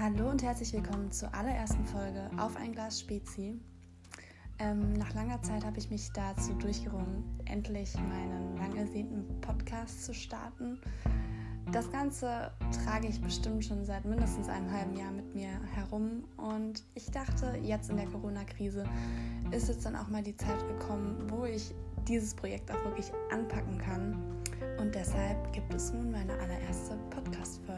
Hallo und herzlich willkommen zur allerersten Folge auf ein Glas Spezi. Ähm, nach langer Zeit habe ich mich dazu durchgerungen, endlich meinen lang ersehnten Podcast zu starten. Das Ganze trage ich bestimmt schon seit mindestens einem halben Jahr mit mir herum und ich dachte, jetzt in der Corona-Krise ist jetzt dann auch mal die Zeit gekommen, wo ich dieses Projekt auch wirklich anpacken kann. Und deshalb gibt es nun meine allererste Podcast-Folge.